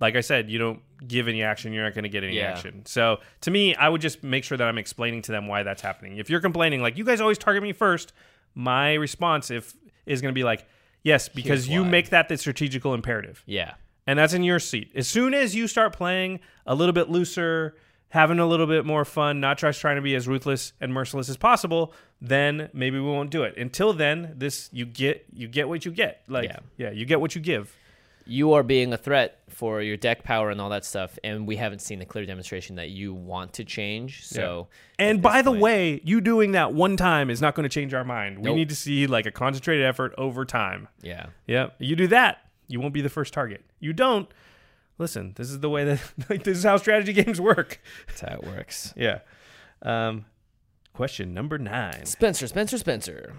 like I said, you don't give any action, you're not going to get any Yeah. action. So to me, I would just make sure that I'm explaining to them why that's happening. If you're complaining, like you guys always target me first, my response if is going to be like, yes, because Here's you why. make that the strategical imperative. yeah, and that's in your seat. As soon as you start playing a little bit looser, having a little bit more fun, not just trying to be as ruthless and merciless as possible, then maybe we won't do it. Until then, this you get you get what you get. Like Yeah. yeah, you get what you give. You are being a threat for your deck power and all that stuff, and we haven't seen a clear demonstration that you want to change. So, And by the point- way, you doing that one time is not going to change our mind. We Nope. need to see like a concentrated effort over time. yeah, Yeah, you do that, you won't be the first target. You don't. Listen, this is the way that [laughs] like this is how strategy [laughs] games work. that's how it works. Yeah. Um, question number nine. Spencer, Spencer, Spencer.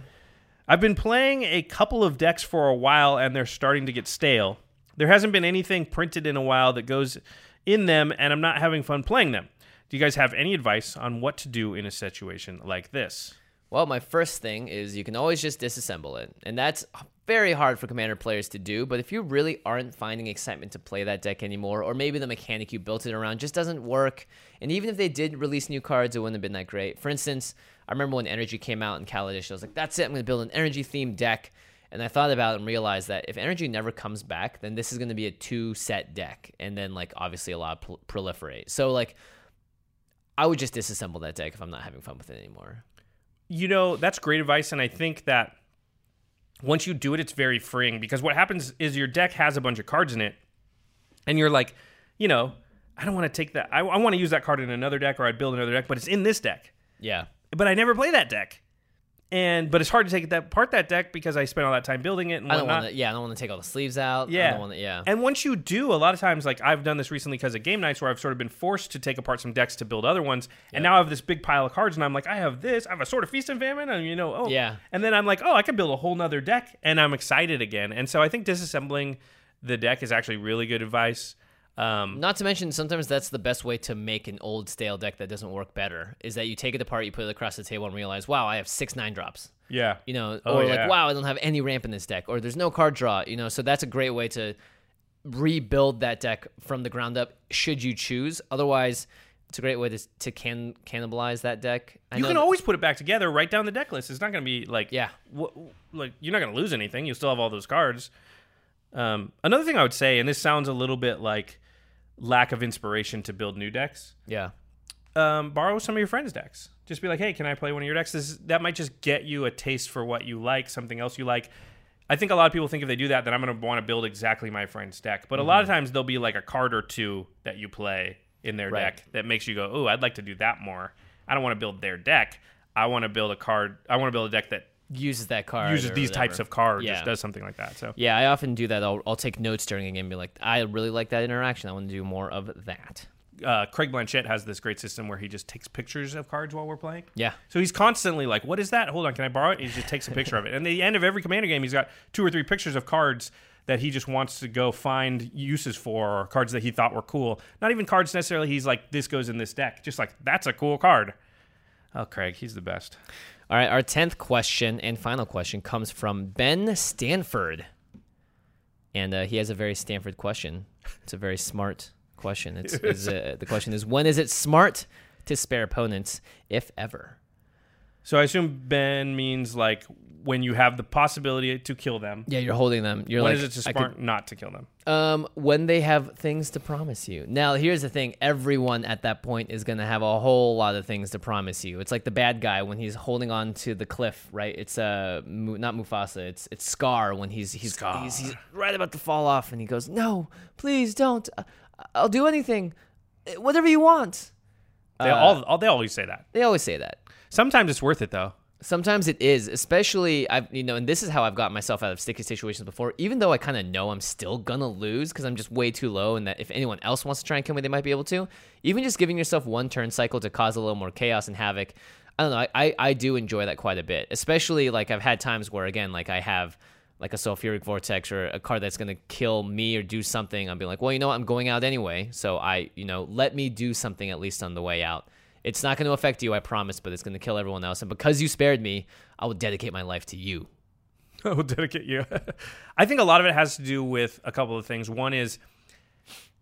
I've been playing a couple of decks for a while and they're starting to get stale. There hasn't been anything printed in a while that goes in them, and I'm not having fun playing them. Do you guys have any advice on what to do in a situation like this? Well, my first thing is you can always just disassemble it. And that's very hard for commander players to do, but if you really aren't finding excitement to play that deck anymore, or maybe the mechanic you built it around just doesn't work, and even if they did release new cards, it wouldn't have been that great. For instance, I remember when Energy came out in Kaladesh, I was like, that's it, I'm going to build an Energy themed deck. And I thought about it and realized that if Energy never comes back, then this is going to be a two set deck, and then, like, obviously a lot prol- proliferate. So, like, I would just disassemble that deck if I'm not having fun with it anymore. You know, that's great advice, and I think that once you do it, it's very freeing because what happens is your deck has a bunch of cards in it, and you're like, you know, I don't want to take that. I, I want to use that card in another deck, or I'd build another deck, but it's in this deck. Yeah. but I never play that deck. And but it's hard to take that part that deck because I spent all that time building it and I don't want to. Yeah, I don't want to take all the sleeves out. I yeah, wanna, yeah. And once you do, a lot of times, like I've done this recently because of game nights, where I've sort of been forced to take apart some decks to build other ones, and now I have this big pile of cards, and I'm like, I have this, I have a sort of feast and famine, and you know, oh, Yeah. And then I'm like, oh, I can build a whole nother deck, and I'm excited again. And so I think disassembling the deck is actually really good advice. Um, Not to mention, sometimes that's the best way to make an old stale deck that doesn't work better. Is that you take it apart, you put it across the table, and realize, wow, I have six nine drops. yeah, You know, Oh, or yeah. like, wow, I don't have any ramp in this deck, or there's no card draw. You know, so that's a great way to rebuild that deck from the ground up. Should you choose, otherwise, it's a great way to to can cannibalize that deck. I you can always put it back together, write down the deck list. It's not going to be like Yeah. wh- like you're not going to lose anything. You still have all those cards. Um, another thing I would say, and this sounds a little bit like lack of inspiration to build new decks. yeah. Um, borrow some of your friends' decks. Just be like, hey, can I play one of your decks? This, that might just get you a taste for what you like, something else you like. I think a lot of people think if they do that, then I'm going to want to build exactly my friend's deck. But a lot of times there'll be like a card or two that you play in their Right. deck that makes you go, oh, I'd like to do that more. I don't want to build their deck. I want to build a card. I want to build a deck that Uses that card. uses or these types of cards. Yeah. Does something like that. So Yeah, I often do that. I'll, I'll take notes during a game and be like, I really like that interaction. I want to do more of that. uh, Craig Blanchett has this great system where he just takes pictures of cards while we're playing. Yeah. So he's constantly like, "What is that? Hold on, can I borrow it?" He just takes a picture of it. And at the end of every commander game, he's got two or three pictures of cards that he just wants to go find uses for, or cards that he thought were cool. Not even cards necessarily. He's like, "This goes in this deck." Just like that's a cool card. Oh, Craig, he's the best. All right, our 10th question and final question comes from Ben Stanford. And uh, he has a very Stanford question. It's a very smart question. It's, it's, uh, the question is When is it smart to spare opponents, if ever? So I assume Ben means like when you have the possibility to kill them. Yeah, you're holding them. You're When like, is it to I could- smart not to kill them? Um, when they have things to promise you. Now, here's the thing: everyone at that point is gonna have a whole lot of things to promise you. It's like the bad guy when he's holding on to the cliff, right? It's uh, Mu- not Mufasa. It's it's Scar when he's he's, he's he's right about to fall off, and he goes, "No, please don't. I- I'll do anything, Uh, whatever you want." They Uh, all, all they always say that. They always say that. Sometimes it's worth it though. Sometimes it is, especially I've you know, and this is how I've gotten myself out of sticky situations before. Even though I kind of know I'm still gonna lose because I'm just way too low, and that if anyone else wants to try and kill me, they might be able to. Even just giving yourself one turn cycle to cause a little more chaos and havoc. I don't know. I, I, I do enjoy that quite a bit, especially like I've had times where again, like I have like a sulfuric vortex or a card that's gonna kill me or do something. I'm being like, well, you know what, I'm going out anyway, so I you know let me do something at least on the way out. It's not going to affect you, I promise, but it's going to kill everyone else. And because you spared me, I will dedicate my life to you. [laughs] I will dedicate you. [laughs] I think a lot of it has to do with a couple of things. One is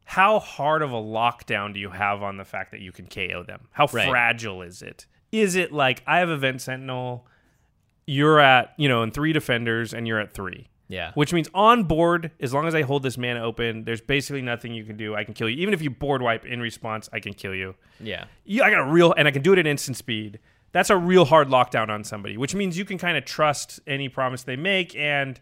how hard of a lockdown do you have on the fact that you can KO them? How Right. fragile is it? Is it like I have a Vent Sentinel, you're at, you know, in three defenders and you're at three? Yeah. Which means on board, as long as I hold this mana open, there's basically nothing you can do. I can kill you. Even if you board wipe in response, I can kill you. Yeah. Yeah, I got a real, and I can do it at instant speed. That's a real hard lockdown on somebody, which means you can kind of trust any promise they make, and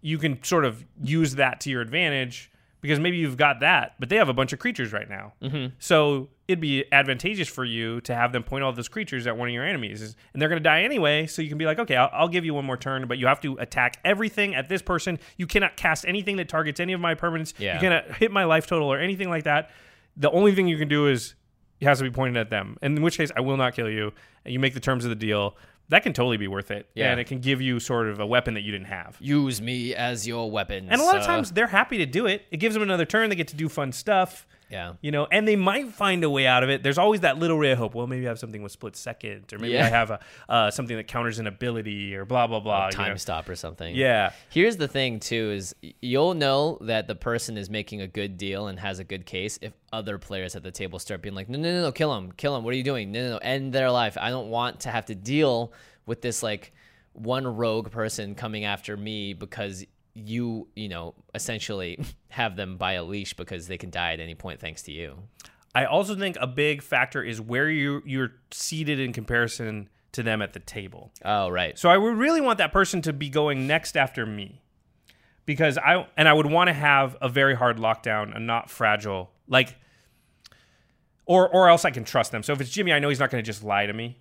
you can sort of use that to your advantage because maybe you've got that, but they have a bunch of creatures right now. Mm-hmm. So it'd be advantageous for you to have them point all those creatures at one of your enemies, and they're going to die anyway. So you can be like, okay, I'll, I'll give you one more turn, but you have to attack everything at this person. You cannot cast anything that targets any of my permanents. Yeah. You cannot hit my life total or anything like that. The only thing you can do is it has to be pointed at them. And in which case, I will not kill you. And you make the terms of the deal. That can totally be worth it. Yeah. And it can give you sort of a weapon that you didn't have. Use me as your weapon. And a lot of times they're happy to do it. It gives them another turn. They get to do fun stuff. Yeah. You know, and they might find a way out of it. There's always that little ray of hope. Well, maybe I have something with split second, or maybe Yeah. I have a uh, something that counters an ability, or blah blah blah. you time know. stop or something. Yeah. Here's the thing too is you'll know that the person is making a good deal and has a good case if other players at the table start being like, no, no, no, no, kill him, kill him. What are you doing? No, no, no, end their life. I don't want to have to deal with this like one rogue person coming after me because you, you know, essentially [laughs] have them by a leash because they can die at any point thanks to you. I also think a big factor is where you you're seated in comparison to them at the table. Oh, right. So I would really want that person to be going next after me. Because I and I would want to have a very hard lockdown and not fragile. Like or or else I can trust them. So if it's Jimmy, I know he's not going to just lie to me,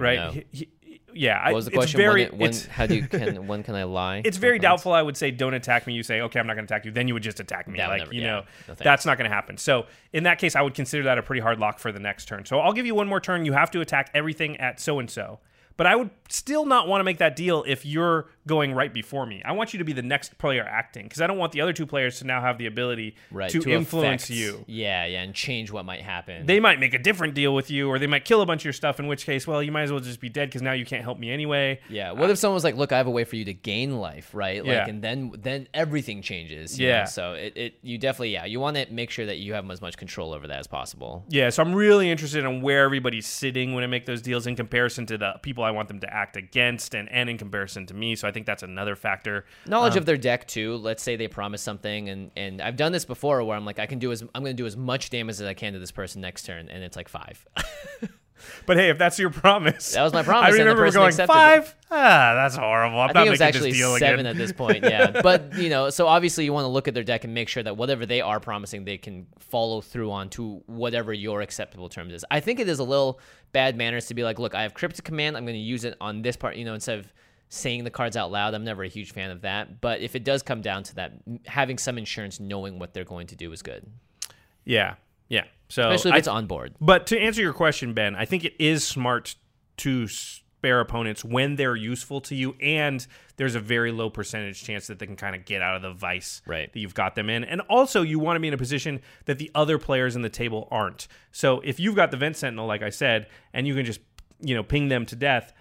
right? He- he- yeah, What was the question? very when, when, how do you [laughs] can when can I lie? it's very doubtful. I would say, don't attack me. You say, okay, I'm not going to attack you. Then you would just attack me. That like never- you yeah. know, No that's not going to happen. So in that case, I would consider that a pretty hard lock for the next turn. So I'll give you one more turn. You have to attack everything at so and so. But I would still not want to make that deal if you're going right before me. I want you to be the next player acting because I don't want the other two players to now have the ability right, to, influence affect- you. Yeah, yeah, and change what might happen. They might make a different deal with you, or they might kill a bunch of your stuff. In which case, well, you might as well just be dead because now you can't help me anyway. yeah. What if someone was like, "Look, I have a way for you to gain life, right?" Like, Yeah. and then then everything changes. you Yeah. know? So it, it you definitely yeah you want to make sure that you have as much control over that as possible. Yeah, so I'm really interested in where everybody's sitting when I make those deals in comparison to the people I want them to act against and, and in comparison to me. So I think that's another factor. Knowledge of their deck too. Let's say they promise something, and and I've done this before where I'm like, I can do as I'm going to do as much damage as I can to this person next turn, and it's like five. [laughs] But hey, if that's your promise, That was my promise, I remember going accepted it. five. Ah, that's horrible. I'm I not think it was actually seven again. at this point. Yeah, [laughs] but you know, so obviously you want to look at their deck and make sure that whatever they are promising, they can follow through on to whatever your acceptable terms is. I think it is a little bad manners to be like, look, I have cryptic command. I'm going to use it on this part. You know, instead of saying the cards out loud. I'm never a huge fan of that. But if it does come down to that, having some insurance, knowing what they're going to do is good, yeah, yeah. So especially if I- it's on board. But to answer your question, Ben, I think it is smart to spare opponents when they're useful to you, and there's a very low percentage chance that they can kind of get out of the vice Right. that you've got them in. And also, you want to be in a position that the other players in the table aren't. So if you've got the Vent Sentinel, like I said, and you can just you know ping them to death,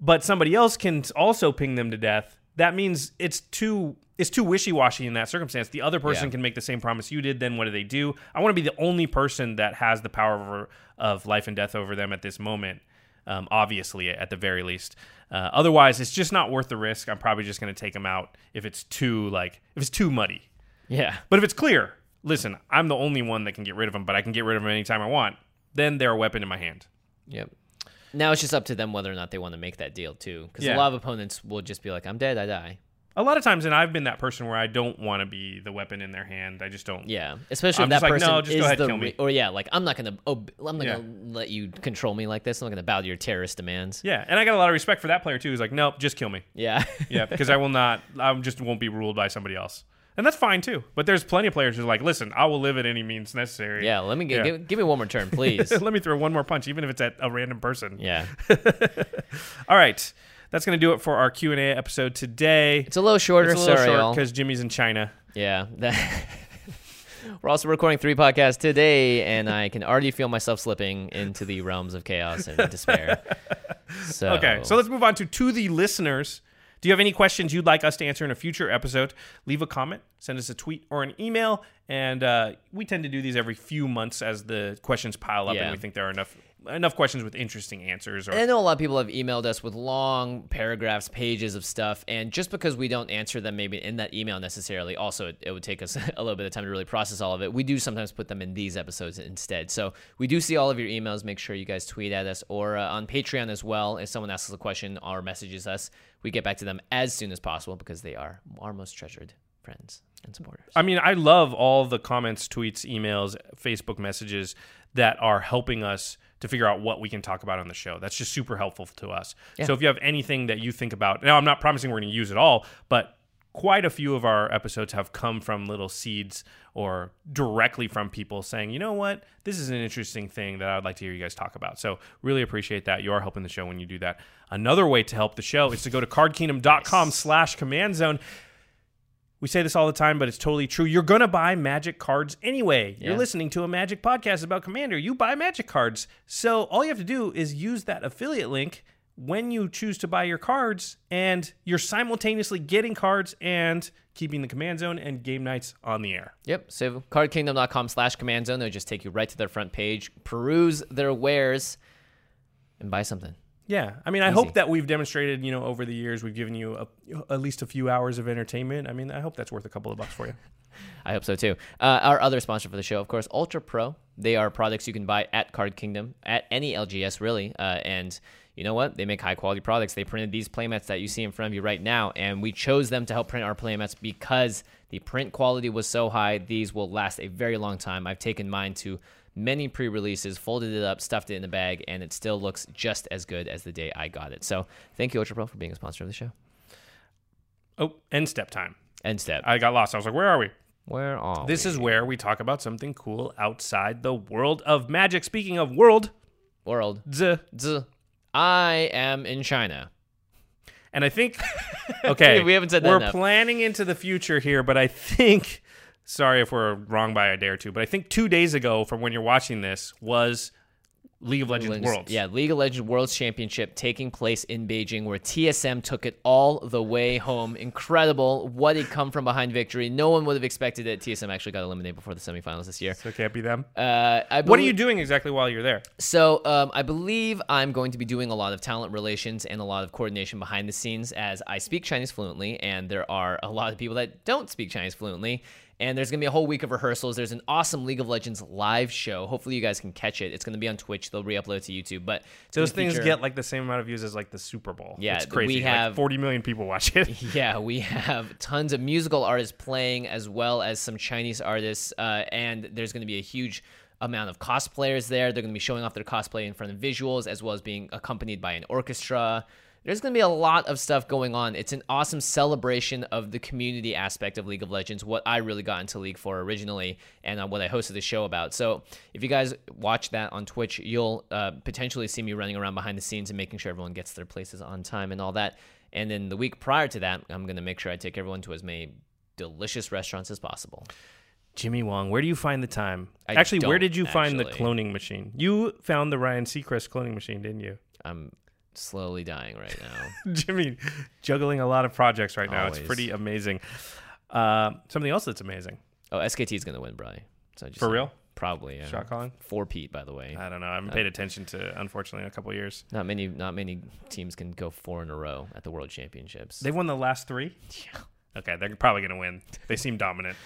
but somebody else can also ping them to death. That means it's too it's too wishy washy in that circumstance. The other person Yeah. can make the same promise you did. Then what do they do? I want to be the only person that has the power over, of life and death over them at this moment. Um, obviously, at the very least. Uh, otherwise, it's just not worth the risk. I'm probably just going to take them out if it's too like if it's too muddy. Yeah. But if it's clear, listen, I'm the only one that can get rid of them, but I can get rid of them anytime I want. Then they're a weapon in my hand. Yep. Now it's just up to them whether or not they want to make that deal too, because Yeah. a lot of opponents will just be like, "I'm dead, I die." a lot of times, and I've been that person where I don't want to be the weapon in their hand. I just don't. Yeah, especially I'm if that like, person no, just go is ahead, the kill me. re- or yeah, like I'm not gonna ob- I'm not Yeah. gonna let you control me like this. I'm not gonna bow to your terrorist demands. Yeah, and I got a lot of respect for that player too. Who's like, nope, just kill me. Yeah, Yeah, because I [laughs] will not. I just won't be ruled by somebody else, and that's fine too. But there's plenty of players who are like, listen, I will live at any means necessary. yeah. Let me get, Yeah. give, give me one more turn, please. [laughs] Let me throw one more punch, even if it's at a random person. yeah, [laughs] All right, that's gonna do it for our Q and A episode today. it's a little shorter. It's a little sorry, short because Jimmy's in China. Yeah. [laughs] We're also recording three podcasts today, and I can already feel myself slipping into the realms of chaos and despair. So Okay, so let's move on to to the listeners. Do you have any questions you'd like us to answer in a future episode? Leave a comment, send us a tweet or an email, and uh, we tend to do these every few months as the questions pile up, Yeah. and we think there are enough enough questions with interesting answers. Or And I know a lot of people have emailed us with long paragraphs, pages of stuff, and just because we don't answer them maybe in that email necessarily, also it, it would take us [laughs] a little bit of time to really process all of it. We do sometimes put them in these episodes instead. So we do see all of your emails. Make sure you guys tweet at us or uh, on Patreon as well. If someone asks us a question or messages us, we get back to them as soon as possible because they are our most treasured friends and supporters. I mean, I love all the comments, tweets, emails, Facebook messages that are helping us to figure out what we can talk about on the show. That's just super helpful to us. So if you have anything that you think about, now I'm not promising we're going to use it all, but quite a few of our episodes have come from little seeds or directly from people saying, you know what, this is an interesting thing that I'd like to hear you guys talk about. So really appreciate that. You are helping the show when you do that. Another way to help the show is to go to cardkingdom.com slash command zone. We say this all the time, but it's totally true. You're going to buy magic cards anyway. You're listening to a magic podcast about Commander. You buy magic cards. So all you have to do is use that affiliate link when you choose to buy your cards, and you're simultaneously getting cards and keeping the command zone and game nights on the air. Yep. So cardkingdom.com slash command zone. They'll just take you right to their front page, peruse their wares, and buy something. Yeah, I mean, I Easy. hope that we've demonstrated, you know, over the years, we've given you a, at least a few hours of entertainment. I mean, I hope that's worth a couple of bucks for you. [laughs] I hope so too. Uh, our other sponsor for the show, of course, Ultra Pro. They are products you can buy at Card Kingdom, at any LGS really. Uh, and you know what? They make high quality products. They printed these playmats that you see in front of you right now, and we chose them to help print our playmats because the print quality was so high. These will last a very long time. I've taken mine to many pre-releases, folded it up, stuffed it in a bag, and it still looks just as good as the day I got it. So thank you, Ultra Pro, for being a sponsor of the show. Oh, end step time. End step. I got lost. I was like, where are we? Where are This we? is where we talk about something cool outside the world of magic. Speaking of world, world. z- Z- I am in China. and I think [laughs] okay, We haven't said that We're enough. planning into the future here, but I think sorry if we're wrong by a day or two, but I think two days ago from when you're watching this was League of Legends, Worlds. Yeah, League of Legends Worlds Championship taking place in Beijing, where TSM took it all the way home. Incredible. What a come from behind victory. No one would have expected it. TSM actually got eliminated before the semifinals this year. So it can't be them. Uh, I what are you doing exactly while you're there? So um, I believe I'm going to be doing a lot of talent relations and a lot of coordination behind the scenes as I speak Chinese fluently, and there are a lot of people that don't speak Chinese fluently. And there's gonna be a whole week of rehearsals. There's an awesome League of Legends live show. Hopefully you guys can catch it. It's gonna be on Twitch. They'll re-upload it to YouTube. But Those things feature- get like the same amount of views as like the Super Bowl. Yeah, it's crazy. we Like, have- 40 million people watch it. [laughs] Yeah, we have tons of musical artists playing as well as some Chinese artists, uh, and there's going to be a huge amount of cosplayers there. They're going to be showing off their cosplay in front of visuals as well as being accompanied by an orchestra. There's going to be a lot of stuff going on. It's an awesome celebration of the community aspect of League of Legends, what I really got into League for originally, and uh, what I hosted the show about. So if you guys watch that on Twitch, you'll uh, potentially see me running around behind the scenes and making sure everyone gets their places on time and all that. And then the week prior to that, I'm going to make sure I take everyone to as many delicious restaurants as possible. Jimmy Wong, where do you find the time? I actually, where did you find the cloning machine? You found the Ryan Seacrest cloning machine, didn't you? I'm slowly dying right now. [laughs] Jimmy juggling a lot of projects right now. It's pretty amazing. Uh, something else that's amazing. oh, SKT is going to win, Bry. So For real? Probably, yeah. Shot calling? Four Pete, by the way. I don't know. I haven't paid attention to, unfortunately, in a couple years. Not many, not many teams can go four in a row at the World Championships. They've won the last three. [laughs] yeah. Okay, they're probably going to win. They seem dominant.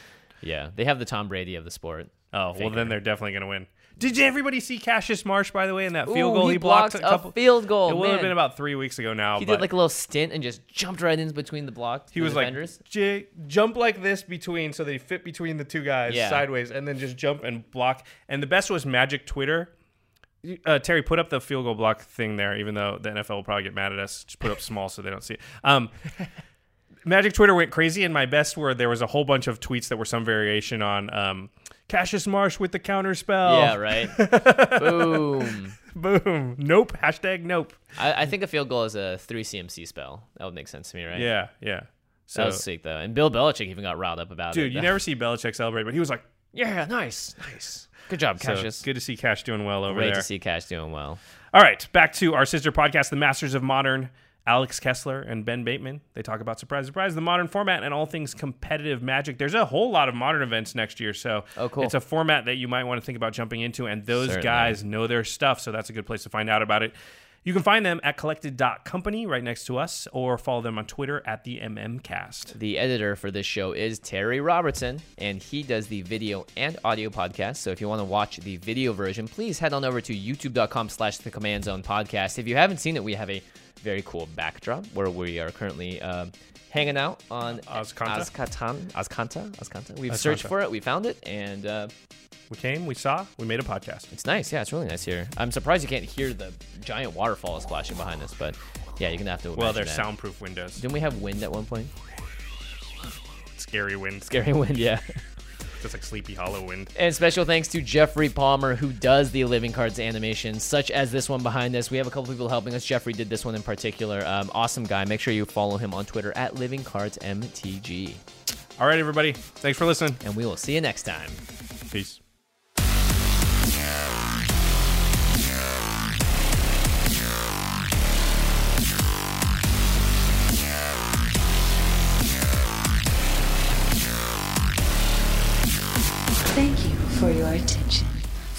Yeah, they have the Tom Brady of the sport. Oh, well, Figure. then they're definitely going to win. Did everybody see Cassius Marsh, by the way, in that field Ooh, goal he blocked? blocked a field goal, It would have been about three weeks ago now. He did like a little stint and just jumped right in between the blocks. he the was defenders. like, J- jump like this between, so they fit between the two guys Yeah. sideways, and then just jump and block. And the best was Magic Twitter. Uh, Terry, put up the field goal block thing there, even though the NFL will probably get mad at us. Just put up [laughs] small so they don't see it. Um, Magic Twitter went crazy, and my best were there was a whole bunch of tweets that were some variation on um, Cassius Marsh with the counter spell. Yeah, right. [laughs] Boom. Boom. Nope. Hashtag nope. I, I think a field goal is a three CMC spell. That would make sense to me, right? Yeah, yeah. That So, was sick though. And Bill Belichick even got riled up about it. dude, you never see Belichick celebrate, but he was like, Yeah, nice, nice. Good job, so Cassius. good to see Cash doing well over Great there. Great to see Cash doing well. All right, back to our sister podcast, The Masters of Modern. Alex Kessler and Ben Bateman. They talk about surprise, surprise, the modern format and all things competitive magic. There's a whole lot of modern events next year, so Oh, cool. it's a format that you might want to think about jumping into. And those Certainly. guys know their stuff, so that's a good place to find out about it. You can find them at collected.company right next to us, or follow them on Twitter at the MMCast. The editor for this show is Terry Robertson, and he does the video and audio podcast. So if you want to watch the video version, please head on over to youtube.com slash the command zone podcast. If you haven't seen it, we have a very cool backdrop where we are currently um, hanging out on Azcanta? Azcatan. Azcanta? Azcanta. We've searched for it, we found it, and uh, We came, we saw, we made a podcast. it's nice. Yeah, it's really nice here. I'm surprised you can't hear the giant waterfall splashing behind us, but yeah, you're to have to Well, they're that. soundproof windows. Didn't we have wind at one point? Scary wind. Scary wind, yeah. [laughs] Just like Sleepy Hollow wind. And special thanks to Jeffrey Palmer, who does the Living Cards animations, such as this one behind us. We have a couple people helping us. Jeffrey did this one in particular. Um, awesome guy. Make sure you follow him on Twitter at Living Cards MTG. All right, everybody. Thanks for listening. And we will see you next time. Peace.